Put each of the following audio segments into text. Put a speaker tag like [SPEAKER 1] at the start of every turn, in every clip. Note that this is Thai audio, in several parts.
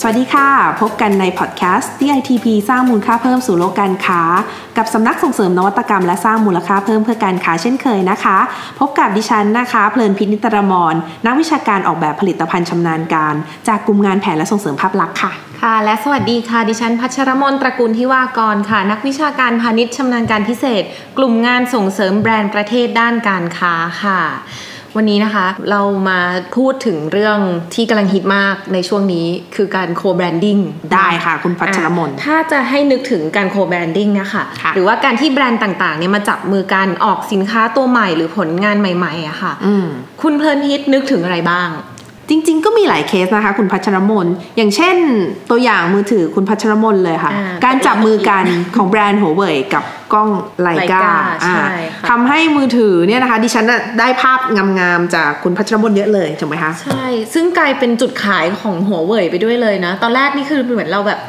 [SPEAKER 1] สวัสดีค่ะ พบกันในพอดแคสต์ DITP สร้างมูลค่าเพิ่มสู่โลกการค้า กับสำนักส่งเสริมนวัตกรรมและสร้างมูลค่าเพิ่มเพื่อการค้าเช่นเคยนะคะ พบกับดิฉันนะคะ เพลินพินิตรมรนักวิชาการออกแบบผลิตภัณฑ์ชำนาญการ จากกลุ่มงานแผนและส่งเสริมภาพลักษณ์ค่ะ
[SPEAKER 2] ค่ะ และสวัสดีค่ะ ดิฉันพัชรมนตระกูลทิวากรค่ะ นักวิชาการพาณิชย์ชำนาญการพิเศษ กลุ่มงานส่งเสริมแบรนด์ประเทศด้านการค้าค่ะ วันนี้นะคะ เรามาพูดถึงเรื่องที่กำลังฮิตมากในช่วงนี้คือการ co-branding
[SPEAKER 1] ได้ค่ะ คุณพัชรมน
[SPEAKER 2] ถ้าจะให้นึกถึงการ co-branding นะคะ
[SPEAKER 1] ค่ะ
[SPEAKER 2] หรือว่าการที่แบรนด์ต่างๆเนี่ยมาจับมือกันออกสินค้าตัวใหม่หรือผลงานใหม่ๆอะค่ะ
[SPEAKER 1] อืม
[SPEAKER 2] คุณเพลินฮิตนึกถึงอะไรบ้าง
[SPEAKER 1] จริง ๆ ก็มีหลายเคสนะคะ คุณพัชรมน อย่างเช่นตัวอย่างมือถือคุณพัชรมนเลยค่ะ
[SPEAKER 2] อ่า
[SPEAKER 1] การจับมือกันของแบรนด์หัวเว่ยกับกล้องไลกา
[SPEAKER 2] Leica ใช่ค่ะ
[SPEAKER 1] ทำให้มือถือเนี่ยนะคะ ดิฉันน่ะได้ภาพงามๆจากคุณพัชรมนเยอะเลยถูกไหมคะ
[SPEAKER 2] ใช่ ซึ่งกลายเป็นจุดขายของหัวเว่ยไปด้วยเลยนะ ตอนแรกนี่คือเหมือนเราแบบ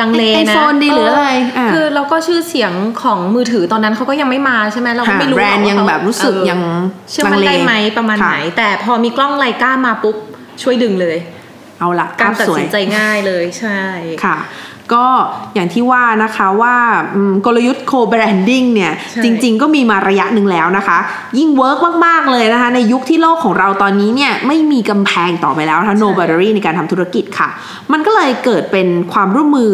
[SPEAKER 2] ลังเลนะ
[SPEAKER 1] iPhone ดีหรืออะไรอะ
[SPEAKER 2] คือเราก็ชื่อเสียงของมือถือตอนนั้นเขาก็ยังไม่มาใช่ไหมเราก็
[SPEAKER 1] ค่ะ
[SPEAKER 2] ไม่รู้
[SPEAKER 1] แบรนด์
[SPEAKER 2] หอ
[SPEAKER 1] ยัง
[SPEAKER 2] ว่า
[SPEAKER 1] แบบรู้สึก
[SPEAKER 2] เออ
[SPEAKER 1] ยัง
[SPEAKER 2] เชื่อมัน
[SPEAKER 1] ลังเล
[SPEAKER 2] ได้ไหมประมาณ
[SPEAKER 1] ค่ะ
[SPEAKER 2] ไหน แต่พอมีกล้องไลกามาปุ๊บ ช่วยดึงเลย
[SPEAKER 1] เอาละ
[SPEAKER 2] การ
[SPEAKER 1] ภาพ
[SPEAKER 2] ตัด
[SPEAKER 1] สวย
[SPEAKER 2] สินใจง่ายเลยใช่
[SPEAKER 1] ค่ะก็อย่างที่ว่านะคะว่าอืมกลยุทธ์โคแบรนดิ้งเนี่ย
[SPEAKER 2] ใช่
[SPEAKER 1] จริง ๆ ก็มีมาระยะหนึ่งแล้วนะคะ ยิ่งเวิร์กมาก ๆ เลยนะคะ ในยุคที่โลกของเราตอนนี้เนี่ยไม่มีกำแพงต่อไปแล้วนะคะ no boundary ในการทำธุรกิจค่ะ มันก็เลยเกิดเป็นความร่วมมือ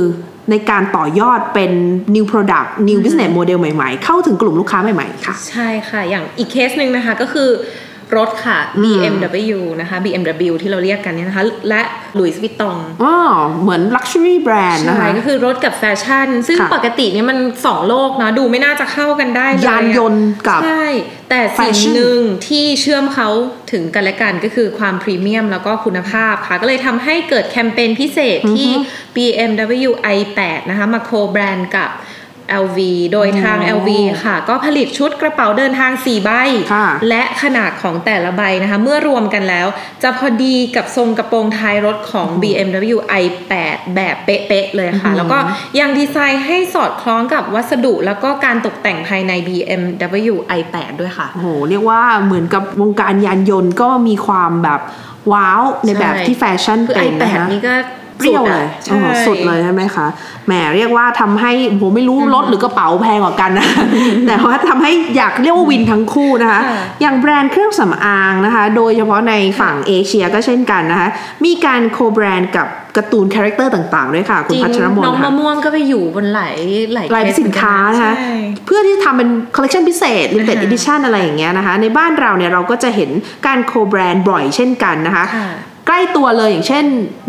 [SPEAKER 1] ในการต่อยอดเป็น new product new business model ใหม่ ๆ เข้าถึงกลุ่มลูกค้าใหม่ ๆ ค่ะ
[SPEAKER 2] ใช่ค่ะ อย่างอีกเคสหนึ่งนะคะก็คือ รถค่ะ BMW นะคะ BMW ที่เราเรียกกันเนี่ยนะคะ และ Louis Vuitton
[SPEAKER 1] อ๋อเหมือน luxury brand นะ
[SPEAKER 2] ใช่
[SPEAKER 1] คะ
[SPEAKER 2] ก็คือรถกับแฟชั่น ซึ่ง
[SPEAKER 1] ค่ะ
[SPEAKER 2] ปกติเนี่ยมันสองโลกนะดูไม่น่าจะเข้ากันได้เลยอะ
[SPEAKER 1] ยานยนต์กับ
[SPEAKER 2] ใช่แต่สิ่ง
[SPEAKER 1] Fashion
[SPEAKER 2] หนึ่งที่เชื่อมเขาถึงกันและกันก็คือความพรีเมียมแล้วก็คุณภาพค่ะ ก็เลยทำให้เกิดแคมเปญพิเศษที่ BMW i8 นะคะมาโคแบรนด์กับ LV โดยทาง
[SPEAKER 1] โอ้
[SPEAKER 2] LV ค่ะ ก็ผลิตชุดกระเป๋าเดินทาง 4 ใบ
[SPEAKER 1] ค่ะ
[SPEAKER 2] และขนาดของแต่ละใบนะคะ เมื่อรวมกันแล้ว จะพอดีกับทรงกระโปรงท้ายรถของ BMW i8 แบบเป๊ะๆเลยค่ะ แล้วก็ยังดีไซน์ให้สอดคล้องกับวัสดุแล้วก็การตกแต่งภายใน BMW i8 ด้วยค่ะ
[SPEAKER 1] โอ้โหเรียกว่าเหมือนกับวงการยานยนต์ก็มีความแบบว้าวในแบบที่แฟชั่น
[SPEAKER 2] คือ
[SPEAKER 1] เป็นนะ
[SPEAKER 2] i8
[SPEAKER 1] คะ
[SPEAKER 2] นี่ก็
[SPEAKER 1] เปรี้ยวเลย
[SPEAKER 2] ใช่
[SPEAKER 1] โอ้โหสุดเลยใช่ไหมคะแหมเรียกว่าทำให้ผมไม่รู้รถหรือกระเป๋าแพงกว่ากันนะแต่ว่าทำให้อยากเรียกว่าวินทั้งคู่นะคะ
[SPEAKER 2] ค่ะ
[SPEAKER 1] อย่างแบรนด์เครื่องสำอางนะคะ โดยเฉพาะในฝั่งเอเชียก็เช่นกันนะคะ มีการโคแบรนด์กับการ์ตูนคาแรคเตอร์ต่างๆด้วยค่ะ คุณ
[SPEAKER 2] จริง
[SPEAKER 1] พัชรมน
[SPEAKER 2] น้อง
[SPEAKER 1] ค่ะ
[SPEAKER 2] มะม่วงก็ไปอยู่บนหลายหลาย
[SPEAKER 1] ลาย
[SPEAKER 2] เคส
[SPEAKER 1] สินค้า
[SPEAKER 2] เหมือ
[SPEAKER 1] นะคะ
[SPEAKER 2] ใช่
[SPEAKER 1] เพื่อที่จะทำเป็นคอลเล t ชันพิเศษ limited
[SPEAKER 2] อ่าฮะ
[SPEAKER 1] edition อะไรอย่างเงี้ยนะคะ ในบ้านเราเนี่ยเราก็จะเห็นการ co-brand บ่อยเช่นกันนะคะ
[SPEAKER 2] ค่ะ
[SPEAKER 1] ใก ล้ตัวเลยอย่างเช่น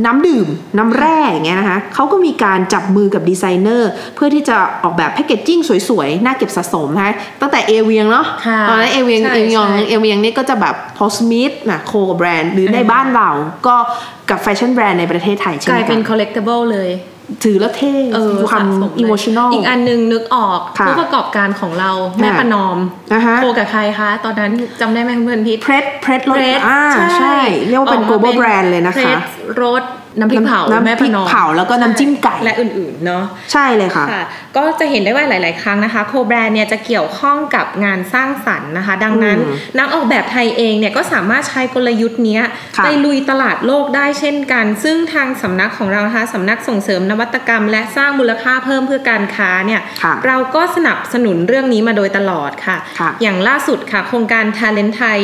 [SPEAKER 1] น้ำดื่มน้ำแร่อย่างเงี้ยนะคะเขาก็มีการจับมือกับดีไซเนอร์เพื่อที่จะออกแบบ packaging สวยๆ น่าเก็บสะสมนะคะตั้งแต่เอเวียงเนาะ
[SPEAKER 2] ค่ะ
[SPEAKER 1] ตอนนั้นเอเวียง
[SPEAKER 2] ใช่
[SPEAKER 1] เอเวียง
[SPEAKER 2] ใช่
[SPEAKER 1] เอเวียงนี่ก็จะแบบ Paul Smith นะโคกับแบรนด์หรือใน
[SPEAKER 2] อืม
[SPEAKER 1] บ้านเราก็กับแฟชั่นแบรนด์ในประเทศไทยเช่น
[SPEAKER 2] กลาย
[SPEAKER 1] กั
[SPEAKER 2] เป็นน collectible เลย
[SPEAKER 1] ถือแล้วเท่
[SPEAKER 2] เออ
[SPEAKER 1] มีความ
[SPEAKER 2] สะสมเลย
[SPEAKER 1] emotional อี
[SPEAKER 2] กอันหนึงนึกออก
[SPEAKER 1] ค่ะ
[SPEAKER 2] ผู้ประกอบการของเราแม่
[SPEAKER 1] ค่ะ
[SPEAKER 2] ประนอม
[SPEAKER 1] นะคะ
[SPEAKER 2] โคกับใครคะ ตอนนั้นจำได้ไหมคุณเพื่อนพิษ
[SPEAKER 1] เพรสเพรสรถ
[SPEAKER 2] Pret
[SPEAKER 1] อ่าใช่ เรียกว่าเป็น
[SPEAKER 2] ออกมา
[SPEAKER 1] global brand เลยนะคะ
[SPEAKER 2] Pret รส น้ำพริกเผา
[SPEAKER 1] น้ำ
[SPEAKER 2] แม่
[SPEAKER 1] พ
[SPEAKER 2] ป
[SPEAKER 1] ริ
[SPEAKER 2] ระ
[SPEAKER 1] ก
[SPEAKER 2] นอม
[SPEAKER 1] เผาแล้วก็น้ำจิ้มไก่
[SPEAKER 2] และอื่นๆเนาะ
[SPEAKER 1] ใช่เลยค่ะ
[SPEAKER 2] ค่ะก็จะเห็นได้ว่าหลาย ๆ ครั้งนะคะ โคแบรนด์เนี่ยจะเกี่ยวข้องกับงานสร้างสรรค์นะคะ ดังนั้น
[SPEAKER 1] อืม
[SPEAKER 2] นักออกแบบไทยเองเนี่ยก็สามารถใช้กลยุทธ์เนี้ย
[SPEAKER 1] ค่ะ
[SPEAKER 2] ไปลุยตลาดโลกได้เช่นกัน ซึ่งทางสำนักของเรานะคะสำนักส่งเสริมนวัตกรรม และสร้างมูลค่าเพิ่มเพื่อการค้าเนี่ย
[SPEAKER 1] ค่ะ
[SPEAKER 2] เราก็สนับสนุนเรื่องนี้มาโดยตลอดค่ะ
[SPEAKER 1] ค่ะ
[SPEAKER 2] อย่างล่าสุดค่ะโครงการ Talent ไทย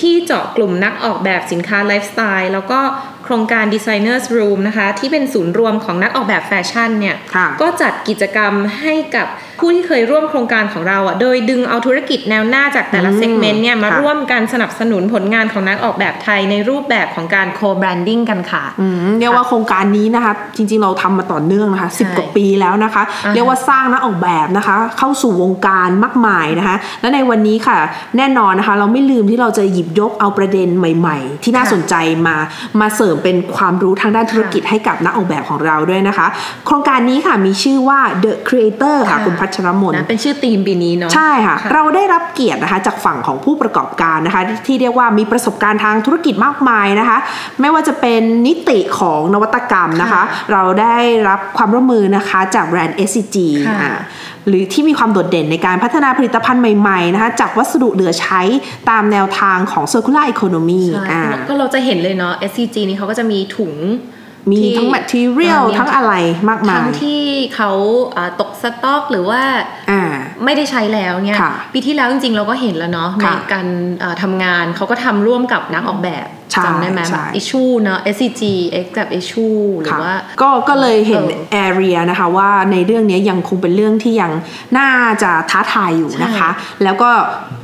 [SPEAKER 2] ที่เจาะกลุ่มนักออกแบบสินค้าไลฟ์สไตล์แล้วก็ โครงการ Designers Room นะคะที่เป็นศูนย์รวมของนักออกแบบแฟชั่นเนี่ย
[SPEAKER 1] ค่ะ
[SPEAKER 2] ก็จัดกิจกรรมให้กับผู้ที่เคยร่วมโครงการของเราอะโดยดึงเอาธุรกิจแนวหน้าจากแต่ละ
[SPEAKER 1] อืม
[SPEAKER 2] segment เนี่ยมา
[SPEAKER 1] ค่ะ
[SPEAKER 2] ร่วมกันสนับสนุนผลงานของนักออกแบบไทยในรูปแบบของการ co-branding กันค่ะ
[SPEAKER 1] อืมเรียกว่าโครงการนี้นะคะ จริงๆเราทำมาต่อเนื่องนะคะสิบ
[SPEAKER 2] ใช่
[SPEAKER 1] กว่าปีแล้วนะคะ
[SPEAKER 2] อ่าฮะ
[SPEAKER 1] เรียกว่าสร้างนักออกแบบนะคะ เข้าสู่วงการมากมายนะคะ และในวันนี้ค่ะ แน่นอนนะคะ เราไม่ลืมที่เราจะหยิบยกเอาประเด็นใหม่ ๆ ที่น่า
[SPEAKER 2] ค่ะ
[SPEAKER 1] สนใจมามาเสริมมเป็นความรู้ทางด้านธุรกิจให้กับนักออกแบบของเราด้วยนะคะ โครงการนี้ค่ะมีชื่อว่า The Creator ค่ะ
[SPEAKER 2] ค่ะ
[SPEAKER 1] คุณพัชรมน
[SPEAKER 2] นะเป็นชื่อธีมปีนี้เนาะ
[SPEAKER 1] ใช่ค่ะ
[SPEAKER 2] ค่ะ
[SPEAKER 1] เราได้รับเกียรตินะคะจากฝั่งของผู้ประกอบการนะคะ ที่เรียกว่ามีประสบการณ์ทางธุรกิจมากมายนะคะ ไม่ว่าจะเป็นนิติของนวัตกรรมนะคะ
[SPEAKER 2] ค่ะ
[SPEAKER 1] เราได้รับความร่วมมือนะคะจากแบรนด์ SCG
[SPEAKER 2] ค่ะ
[SPEAKER 1] อ่า หรือที่มีความโดดเด่นในการพัฒนาผลิตภัณฑ์ใหม่ๆนะคะจากวัสดุเหลือใช้ตามแนวทางของ circular economy
[SPEAKER 2] ใช่
[SPEAKER 1] อ่า
[SPEAKER 2] ก็เราจะเห็นเลยเนาะ SCG นี่เขาก็จะมีถุง
[SPEAKER 1] มี
[SPEAKER 2] ที่
[SPEAKER 1] ทั้ง material
[SPEAKER 2] อ่ามี
[SPEAKER 1] ทั้งอะไรมากมา
[SPEAKER 2] ทั้ง
[SPEAKER 1] ย
[SPEAKER 2] ที่เขาอ่าตกสต็อกหรือว่า
[SPEAKER 1] อ่า
[SPEAKER 2] ไม่ได้ใช้แล้วเนี่ย
[SPEAKER 1] ค่ะ
[SPEAKER 2] ปีที่แล้วจริงๆ เราก็เห็นแล้วเนาะใน
[SPEAKER 1] ค่ะ
[SPEAKER 2] การเอ่อทำงานเขาก็ทำร่วมกับนักออกแบบ
[SPEAKER 1] ใช่
[SPEAKER 2] จำได้ไหม
[SPEAKER 1] ใช่
[SPEAKER 2] แบบ issue เนาะ SCG X กับ issue หรือ
[SPEAKER 1] ค่ะ
[SPEAKER 2] ว่า
[SPEAKER 1] ก็ก็เลยเห็น
[SPEAKER 2] เออ
[SPEAKER 1] area นะคะว่าในเรื่องนี้ยังคงเป็นเรื่องที่ยังน่าจะท้าทายอยู่นะคะ แล้วก็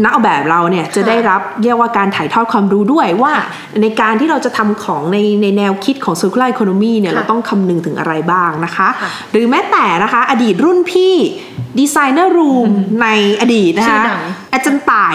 [SPEAKER 1] นักออกแบบเราเนี่ยจะ
[SPEAKER 2] ค่ะ
[SPEAKER 1] ได้รับเรียกว่าการถ่ายทอดความรู้ด้วยว่าในการที่เราจะทำของในในแนวคิดของ circular economy เนี่ย
[SPEAKER 2] ค่ะ
[SPEAKER 1] เราต้องคำนึงถึงอะไรบ้างนะคะ
[SPEAKER 2] ค่ะ
[SPEAKER 1] หรือแม้แต่นะคะอดีตรุ่นพี่ดีไซเนอร์รูมในอดีตนะ
[SPEAKER 2] ชื่
[SPEAKER 1] คะ
[SPEAKER 2] อดัง
[SPEAKER 1] อ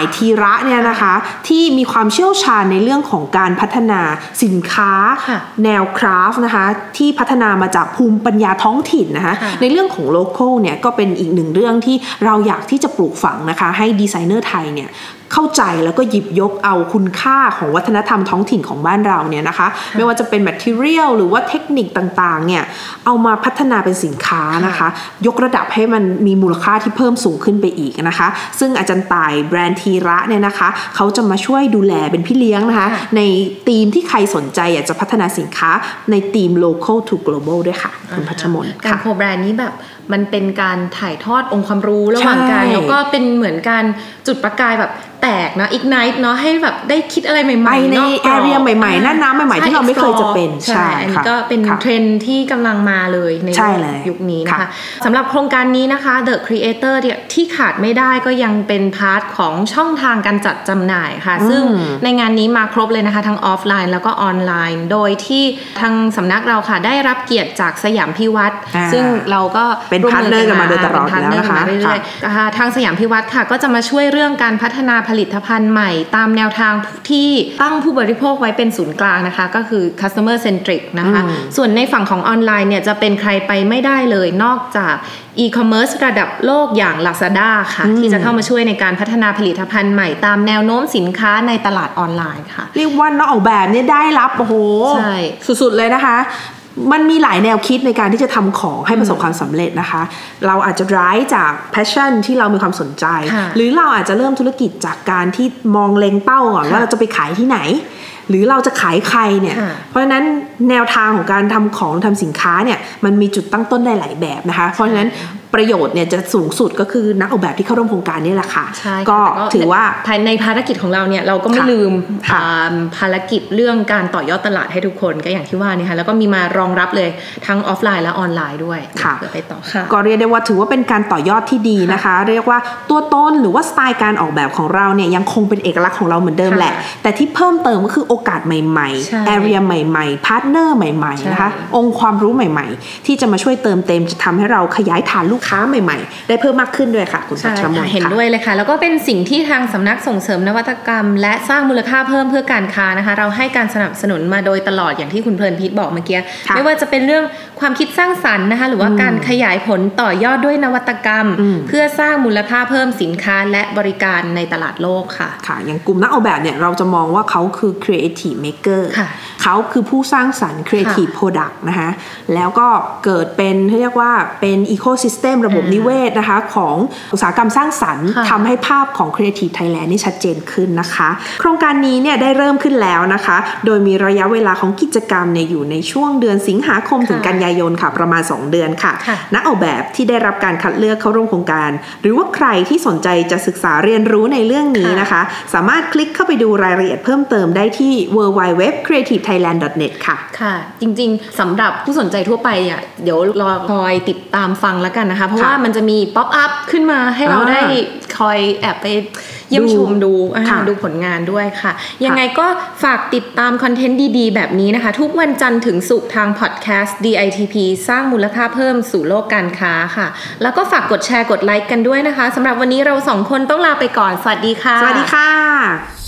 [SPEAKER 1] าจารย์ต่ายทีระเนี่ยนะคะที่มีความเชี่ยวชาญในเรื่องของการพัฒนาสินค้า
[SPEAKER 2] ค่ะ
[SPEAKER 1] แนวคราฟต์นะคะที่พัฒนามาจากภูมิปัญญาท้องถิ่นนะคะ
[SPEAKER 2] ค่ะ
[SPEAKER 1] ในเรื่องของโล c a l เนี่ยก็เป็นอีกหนึ่งเรื่องที่เราอยากที่จะปลูกฝังนะคะให้ดีไซเนอร์ไทยเนี่ย เข้าใจแล้วก็หยิบยกเอาคุณค่าของวัฒนธรรมท้องถิ่นของบ้านเราเนี่ยนะคะ ไม่ว่าจะเป็น material หรือว่าเทคนิคต่างๆเนี่ยเอามาพัฒนาเป็นสินค้านะคะ ยกระดับให้มันมีมูลค่าที่เพิ่มสูงขึ้นไปอีกนะคะ ซึ่งอาจารย์ต่ายแบรนด์ทีระเนี่ยนะคะเขาจะมาช่วยดูแลเป็นพี่เลี้ยงนะคะ
[SPEAKER 2] ค่ะ
[SPEAKER 1] ในธีมที่ใครสนใจอยากจะพัฒนาสินค้าในธีม local to global ด้วยค่ะคุณพัชมน
[SPEAKER 2] การ
[SPEAKER 1] ค่ะ
[SPEAKER 2] โคแบรนด์นี้แบบมันเป็นการถ่ายทอดองค์ความรู้ระหว่างกัน
[SPEAKER 1] ใช่
[SPEAKER 2] แล้วก็เป็นเหมือนการจุดประกายแบบแตกนะอีกไนท์เนาะให้แบบได้คิดอะไรใหม่ๆ
[SPEAKER 1] ไปใน
[SPEAKER 2] นอกกรอบ
[SPEAKER 1] area ใหม่ๆหน้าน้ำใหม่ๆ ที่เราไม่เคยจะเป็น
[SPEAKER 2] ใช่
[SPEAKER 1] ใช่
[SPEAKER 2] อันนี้
[SPEAKER 1] ค่ะ
[SPEAKER 2] ก็เป็น
[SPEAKER 1] ค่ะ
[SPEAKER 2] เทรนด์ที่กำลังมาเลยใน
[SPEAKER 1] ใช่เลย
[SPEAKER 2] ยุคนี้นะ
[SPEAKER 1] ค่ะ
[SPEAKER 2] คะสำหรับโครงการนี้นะคะ The Creator เนี่ยที่ขาดไม่ได้ก็ยังเป็น part ของช่องทางการจัดจำหน่ายค่ะ ซึ่งในงานนี้มาครบเลยนะคะทั้งออฟไลน์แล้วก็ออนไลน์ โดยที่ทางสำนักเราค่ะได้รับเกียรติจากสยามพิวรรธน์
[SPEAKER 1] อ่า
[SPEAKER 2] ซึ่งเราก็
[SPEAKER 1] เป็น partner กันมาโดยตลอด
[SPEAKER 2] เป็น partner กันมา
[SPEAKER 1] แล้วนะคะ
[SPEAKER 2] เรื่อยๆอ่าทางสยามพิวรรธน์ค่ะ ก็จะมาช่วยเรื่องการพัฒนาผลิตภัณฑ์ใหม่ ตามแนวทางที่ตั้งผู้บริโภคไว้เป็นศูนย์กลางนะคะ ก็คือ customer centric นะคะ
[SPEAKER 1] อืม
[SPEAKER 2] ส่วนในฝั่งของออนไลน์เนี่ยจะเป็นใครไปไม่ได้เลยนอกจาก e-commerce ระดับโลกอย่าง Lazada ค่ะ ที่จะเข้ามาช่วยในการพัฒนาผลิตภัณฑ์ใหม่ตามแนวโน้มสินค้าในตลาดออนไลน์ค่ะ
[SPEAKER 1] เรียกว่านักออกแบบเนี่ยได้รับ โอ้โห
[SPEAKER 2] ใช่
[SPEAKER 1] สุด ๆ เลยนะคะ มันมีหลายแนวคิดในการที่จะทำของให้ประสบความสำเร็จนะคะ เราอาจจะร้ายจาก passion ที่เรามีความสนใจ
[SPEAKER 2] ค่ะ
[SPEAKER 1] หรือเราอาจจะเริ่มธุรกิจจากการที่มองเล็งเป้าก่อน
[SPEAKER 2] ค่ะ
[SPEAKER 1] ว่าเราจะไปขายที่ไหน หรือเราจะขายใครเนี่ย
[SPEAKER 2] ค่ะ
[SPEAKER 1] เพราะฉะนั้นแนวทางของการทำของทำสินค้าเนี่ยมันมีจุดตั้งต้นได้หลายแบบนะคะ เพราะฉะนั้น ประโยชน์เนี่ยจะสูงสุดก็คือนักออกแบบที่เข้าร่วมโครงการนี่แหละค่ะ
[SPEAKER 2] ใช่ค่ะ
[SPEAKER 1] ก็
[SPEAKER 2] แต่
[SPEAKER 1] ถือว่า
[SPEAKER 2] ภายในภารกิจของเราเนี่ยเราก็ไม่
[SPEAKER 1] ค่ะ
[SPEAKER 2] ลืม
[SPEAKER 1] ค่ะ
[SPEAKER 2] อ่าภารกิจเรื่องการต่อยอดตลาดให้ทุกคนก็อย่างที่ว่านี่ค่ะแล้วก็มีมารองรับเลยทั้งออฟไลน์และออนไลน์ด้วย
[SPEAKER 1] ค่ะ
[SPEAKER 2] เดี๋ยวไปต่อค่ะ
[SPEAKER 1] ก็เรียกได้ว่าถือว่าเป็นการต่อยอดที่ดีนะคะ เรียกว่าตัวตนหรือว่าสไตล์การออกแบบของเราเนี่ยยังคงเป็นเอกลักษณ์ของเราเหมือนเดิม
[SPEAKER 2] ค่ะ
[SPEAKER 1] แหละ แต่ที่เพิ่มเติมก็คือโอกาสใหม่
[SPEAKER 2] ใช่
[SPEAKER 1] ๆ area ใหม่ๆ partner ใหม่ๆนะคะ
[SPEAKER 2] ใช่
[SPEAKER 1] องค์ความรู้ใหม่ ๆ ที่จะมาช่วยเติมเต็มจะทำให้เราขยายฐานลูกค้าใหม่ๆ ได้เพิ่มมากขึ้นด้วยค่ะ คุณพั
[SPEAKER 2] ใช่
[SPEAKER 1] ชรม
[SPEAKER 2] ค่ะ
[SPEAKER 1] น
[SPEAKER 2] เห็น
[SPEAKER 1] ค่ะ
[SPEAKER 2] ด้วยเลยค่ะ แล้วก็เป็นสิ่งที่ทางสำนักส่งเสริมนวัตกรรม และสร้างมูลค่าเพิ่มเพื่อการค้านะคะ เราให้การสนับสนุนมาโดยตลอดอย่างที่คุณเพลินพิษบอกเมื่อกี้
[SPEAKER 1] ค่ะ
[SPEAKER 2] ไม่ว่าจะเป็นเรื่องความคิดสร้างสรรค์นะคะ หรือว่าการขยายผลต่อยอดด้วยนวัตกรรม
[SPEAKER 1] อืม
[SPEAKER 2] เพื่อสร้างมูลค่าเพิ่มสินค้าและบริการในตลาดโลกค่ะ
[SPEAKER 1] ค่ะ อย่างกลุ่มนักออกแบบเนี่ยเราจะมองว่าเขาคือ creative maker
[SPEAKER 2] ค่ะ
[SPEAKER 1] เขาคือผู้สร้างสรรค์ creative product นะคะแล้วก็เกิดเป็นเรียกว่าเป็น ecosystem ระบบ
[SPEAKER 2] อ่านิ
[SPEAKER 1] นิเวศนะคะ ของอุตสาหกรรมสร้างสรรค์
[SPEAKER 2] ค่ะ
[SPEAKER 1] ทำให้ภาพของ Creative Thailand นี่ชัดเจนขึ้นนะคะ โครงการนี้เนี่ยได้เริ่มขึ้นแล้วนะคะ โดยมีระยะเวลาของกิจกรรมเนี่ยอยู่ในช่วงเดือนสิงหาคมถึง
[SPEAKER 2] ค่ะ
[SPEAKER 1] กันยายนค่ะประมาณ 2 เดือนค่ะ
[SPEAKER 2] ค่ะ
[SPEAKER 1] นักออกแบบที่ได้รับการคัดเลือกเข้าร่วมโครงการ หรือว่าใครที่สนใจจะศึกษาเรียนรู้ในเรื่องนี้นะคะ สามารถคลิกเข้าไปดูรายละเอียดเพิ่มเติมได้ที่ www.creativethailand.net ค่ะ
[SPEAKER 2] ค่ะ จริงๆสำหรับผู้สนใจทั่วไปอะเดี๋ยวรอคอยติดตามฟังแล้วกันนะคะเพราะ
[SPEAKER 1] ค่ะ
[SPEAKER 2] ว่ามันจะมี pop-up ขึ้นมาให้เรา
[SPEAKER 1] อ่า
[SPEAKER 2] ได้คอยแอบไปเยี่ยม
[SPEAKER 1] ดู
[SPEAKER 2] ชมดูอ่า
[SPEAKER 1] ค่ะ
[SPEAKER 2] ดูผลงานด้วยค่ะ ยังไงก็ฝากติดตาม content ดีๆ แบบนี้นะคะ ทุกวันจันทร์ถึงศุกร์ทางพอดแคสต์ DITP สร้างมูลค่าเพิ่มสู่โลกการค้าค่ะ แล้วก็ฝากกดแชร์กดไลค์กันด้วยนะคะสำหรับวันนี้เราสองคนต้องลาไปก่อน สวัสดีค่ะ
[SPEAKER 1] สวัสดีค่ะ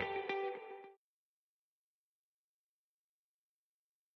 [SPEAKER 3] 1169